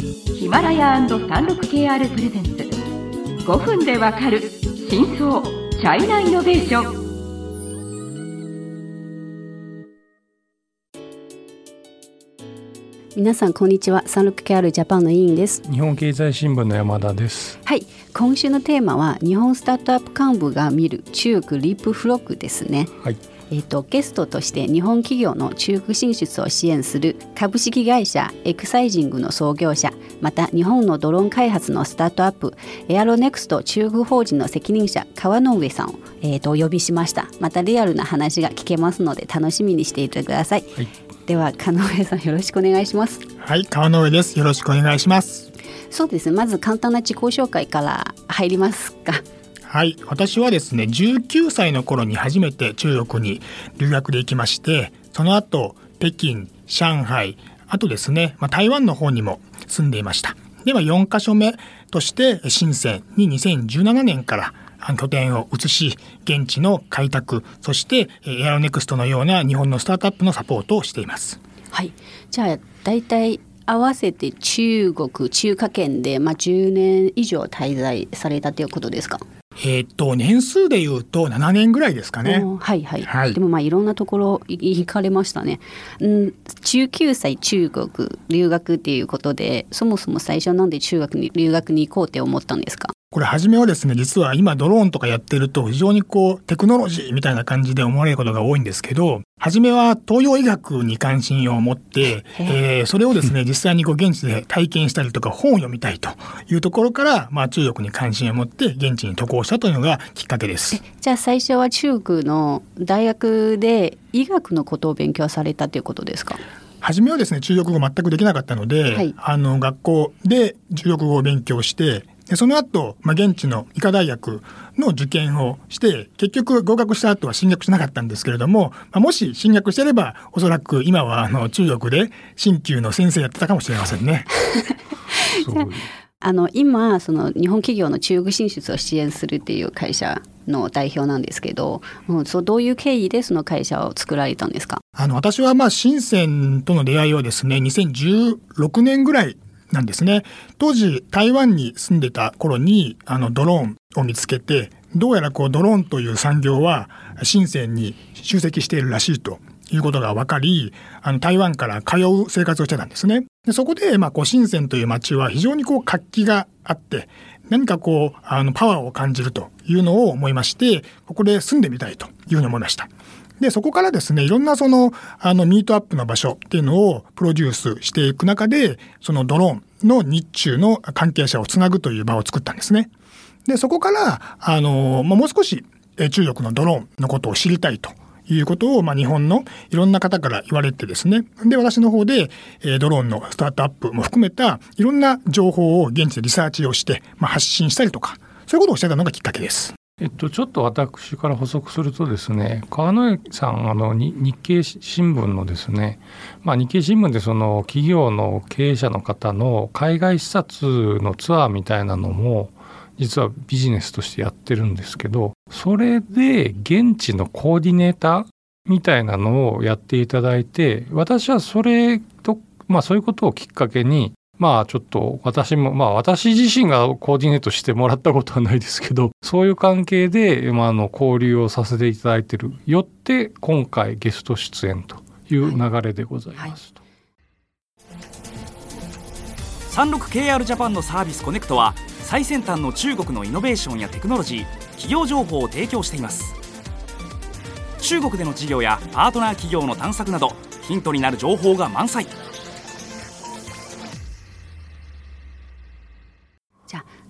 ヒマラヤ &36KR プレゼンツ。5分でわかる真相チャイナイノベーション。皆さんこんにちは。サンロック KR ジャパンの委員です。日本経済新聞の山田です。はい。今週のテーマは日本スタートアップ幹部が見る中国リップフロックですね。はいえーと、ゲストとして日本企業の中国進出を支援する株式会社エクサイジングの創業者また日本のドローン開発のスタートアップエアロネクスト中国法人の責任者川上さんを、えーと、お呼びしました。またリアルな話が聞けますので楽しみにしていてください、はい、では川上さんよろしくお願いします。はい川上です。よろしくお願いします。そうです。ねまず簡単な自己紹介から入りますかはい。私はですね19歳の頃に初めて中国に留学で行きましてその後北京上海あとですね、まあ、台湾の方にも住んでいました。では4カ所目として深センに2017年から拠点を移し現地の開拓そしてエアロネクストのような日本のスタートアップのサポートをしています。はい。じゃあ大体合わせて中国中華圏で、まあ、10年以上滞在されたということですか？えっと年数でいうと7年ぐらいですかね。はいはい。はい、でもまあいろんなところ行かれましたね。うん、19歳中国留学っていうことで、そもそも最初なんで中学に留学に行こうって思ったんですか？これ初めはですね実は今ドローンとかやってると非常にこうテクノロジーみたいな感じで思われることが多いんですけど初めは東洋医学に関心を持って、え。ー、それをですね実際にこう現地で体験したりとか本を読みたいというところから、まあ、中国に関心を持って現地に渡航したというのがきっかけです。じゃあ最初は中国の大学で医学のことを勉強されたということですか？初めはですね中国語全くできなかったので、はい、あの学校で中国語を勉強してでその後、まあ、現地の医科大学の受験をして結局合格した後は進学しなかったんですけれども、まあ、もし進学してればおそらく今はあの中国で鍼灸の先生やってたかもしれませんね。あの今その日本企業の中国進出を支援するっていう会社の代表なんですけど、うん、そうどういう経緯でその会社を作られたんですか？あの私はまあ深センとの出会いはですね2016年ぐらいなんですね。当時台湾に住んでた頃にあのドローンを見つけてどうやらこうドローンという産業は深センに集積しているらしいということが分かりあの台湾から通う生活をしてたんですね。でそこで、まあ、こう深センという町は非常にこう活気があって何かこうあのパワーを感じるというのを思いましてここで住んでみたいというふうに思いました。で、そこからですね、いろんなその、あの、ミートアップの場所っていうのをプロデュースしていく中で、そのドローンの日中の関係者をつなぐという場を作ったんですね。で、そこから、あの、もう少し中国のドローンのことを知りたいということを、まあ、日本のいろんな方から言われてですね。で、私の方で、えドローンのスタートアップも含めたいろんな情報を現地でリサーチをして、まあ、発信したりとか、そういうことをしてたのがきっかけです。えっと、ちょっと私から補足するとですね川野さんあの日経新聞のですね、まあ、日経新聞でその企業の経営者の方の海外視察のツアーみたいなのも実はビジネスとしてやってるんですけどそれで現地のコーディネーターみたいなのをやっていただいて私はそれと、まあ、そういうことをきっかけにまあちょっと私も、まあ私自身がコーディネートしてもらったことはないですけど、そういう関係で、まあ、あの交流をさせていただいているよって今回ゲスト出演という流れでございます。はい、36KR ジャパンのサービスコネクトは最先端の中国のイノベーションやテクノロジー企業情報を提供しています。中国での事業やパートナー企業の探索などヒントになる情報が満載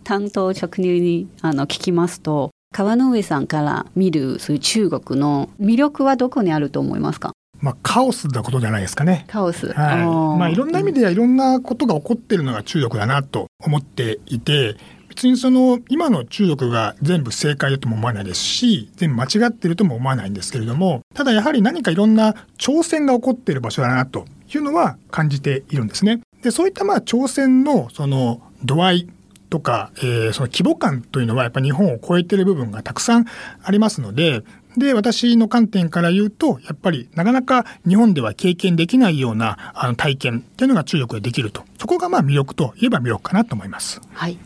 担当直入にあの聞きますと川上さんから見るそういう中国の魅力はどこにあると思いますか？まあ、カオスなことじゃないですかね。カオス。はい。まあ、いろんな意味ではいろんなことが起こってるのが中国だなと思っていて、別にその今の中国が全部正解だとも思わないですし、全部間違ってるとも思わないんですけれども、ただやはり何かいろんな挑戦が起こっている場所だなというのは感じているんですね。で、そういったまあ挑戦のその度合いとか、えー、その規模感というのはやっぱり日本を超えてる部分がたくさんありますのでで私の観点から言うとやっぱりなかなか日本では経験できないようなあの体験っていうのが中国でできるとそこがまあ魅力といえば魅力かなと思います。はい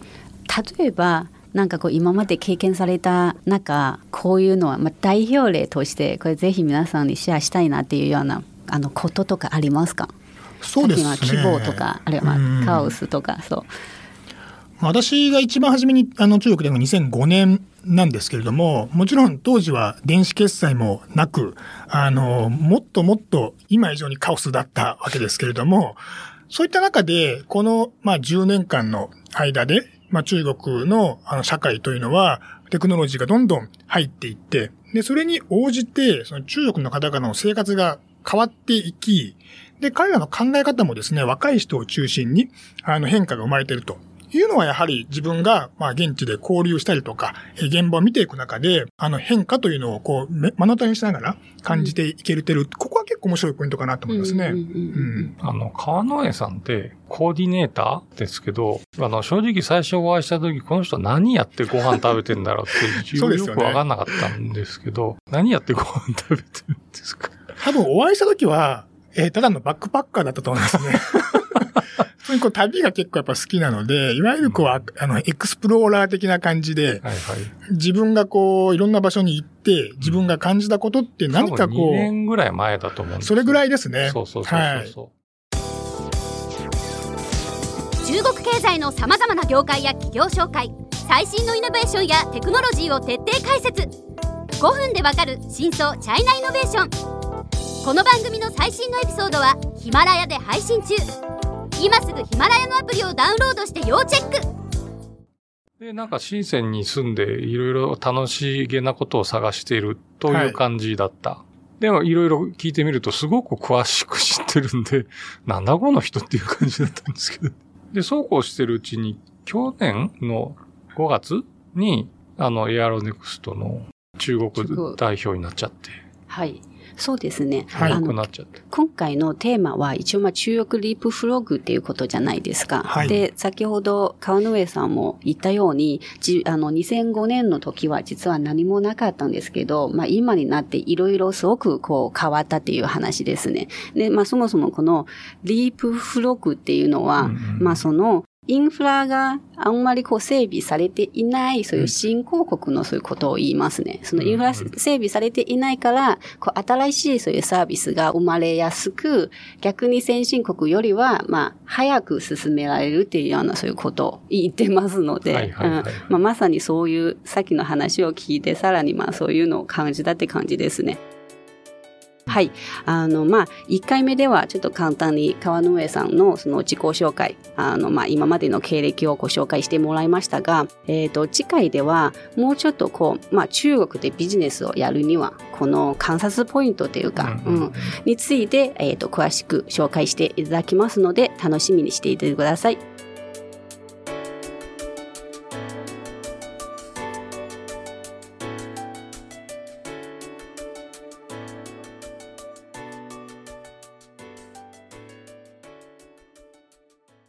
例えばなんかこう今まで経験された中こういうのは、まあ、代表例としてこれぜひ皆さんにシェアしたいなっていうようなあのこととかありますか？そうですね。希望とかあるいはカオスとかそう。私が一番初めにあの中国での2005年なんですけれども、もちろん当時は電子決済もなく、あの、もっともっと今以上にカオスだったわけですけれども、そういった中で、この、まあ、10年間の間で、まあ、中国のあの社会というのは、テクノロジーがどんどん入っていって、で、それに応じて、その中国の方々の生活が変わっていき、で、彼らの考え方もですね、若い人を中心に、あの、変化が生まれていると。いうのはやはり自分が、まあ、現地で交流したりとか、現場を見ていく中で、あの変化というのをこう、目の当たりにしながら感じていけるてる、ここは結構面白いポイントかなと思いますね。あの、川之江さんってコーディネーターですけど、あの、正直最初お会いした時、この人何やってご飯食べてんだろうって、よくわかんなかったんですけど、何やってご飯食べてるんですか？多分お会いした時は、えー、ただのバックパッカーだったと思いますね。にこう旅が結構やっぱ好きなので、いわゆるこう、あの、エクスプローラー的な感じで、はいはい、自分がこう、いろんな場所に行って、自分が感じたことって何かこう。2年ぐらい前だと思うんですそれぐらいですね。そうそうそうそう、はい、中国経済のさまざまな業界や企業紹介、最新のイノベーションやテクノロジーを徹底解説。5分でわかる真相チャイナイノベーション。この番組の最新のエピソードはヒマラヤで配信中。今すぐヒマラヤのアプリをダウンロードして要チェックで、なんか深センに住んでいろいろ楽しげなことを探しているという感じだった。はい、でもいろいろ聞いてみるとすごく詳しく知ってるんで、なんだこの人っていう感じだったんですけど。で、そうこうしてるうちに去年の5月にあのエアロネクストの中国代表になっちゃって。はい。そうですね。はい、今回のテーマは一応まあ中国リープフログっていうことじゃないですか。はい、で、先ほど川上さんも言ったように、じあの2005年の時は実は何もなかったんですけど、まあ今になっていろいろすごくこう変わったっていう話ですね。で、まあそもそもこのリープフログっていうのは、うんうん、まあそのインフラがあんまりこう整備されていない、そういう新興国のそういうことを言いますね。そのインフラ整備されていないから、こう新しいそういうサービスが生まれやすく、逆に先進国よりは、まあ、早く進められるっていうようなそういうことを言ってますので、まさにそういうさっきの話を聞いて、さらにまあそういうのを感じたって感じですね。はい。あの、まあ、1回目ではちょっと簡単に川の上さんのその自己紹介、あの、まあ、今までの経歴をご紹介してもらいましたが、えっ、ー、と、次回ではもうちょっとこう、まあ、中国でビジネスをやるには、この観察ポイントというか、うん、うん、について、えっ、ー、と、詳しく紹介していただきますので、楽しみにしていてください。